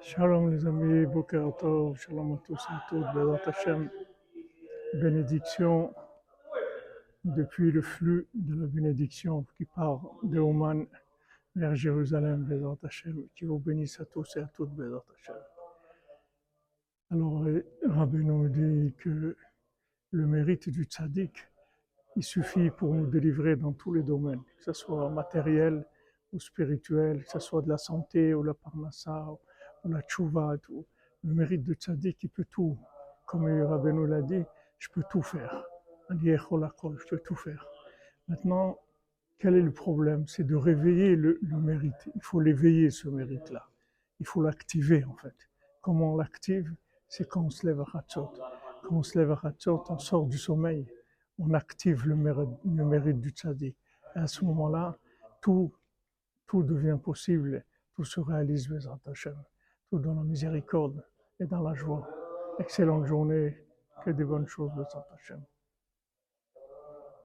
Shalom les amis, Boker Shalom à tous et à toutes, Bézat Hashem, bénédiction depuis le flux de la bénédiction qui part de Oman vers Jérusalem, Bézat Hashem, qui vous bénisse à tous et à toutes, Bézat. Alors, Rabbi nous dit que le mérite du tzaddik, il suffit pour nous délivrer dans tous les domaines, que ce soit matériel ou spirituel, que ce soit de la santé ou la parnassa, ou la tchouva. Le mérite de tzaddik, il peut tout. Comme Rabbeinu l'a dit, je peux tout faire. Je peux tout faire. Maintenant, quel est le problème? C'est de réveiller le, mérite. Il faut l'éveiller, ce mérite-là. Il faut l'activer, en fait. Comment on l'active? C'est quand on se lève à Hatzot. Quand on se lève à Hatzot, on sort du sommeil. On active le mérite, le mérite du tzaddik. Et à ce moment-là, tout, tout devient possible. Tout se réalise, Bezrat Hashem tout dans la miséricorde et dans la joie. Excellente journée, que des bonnes choses de Saint Hachem.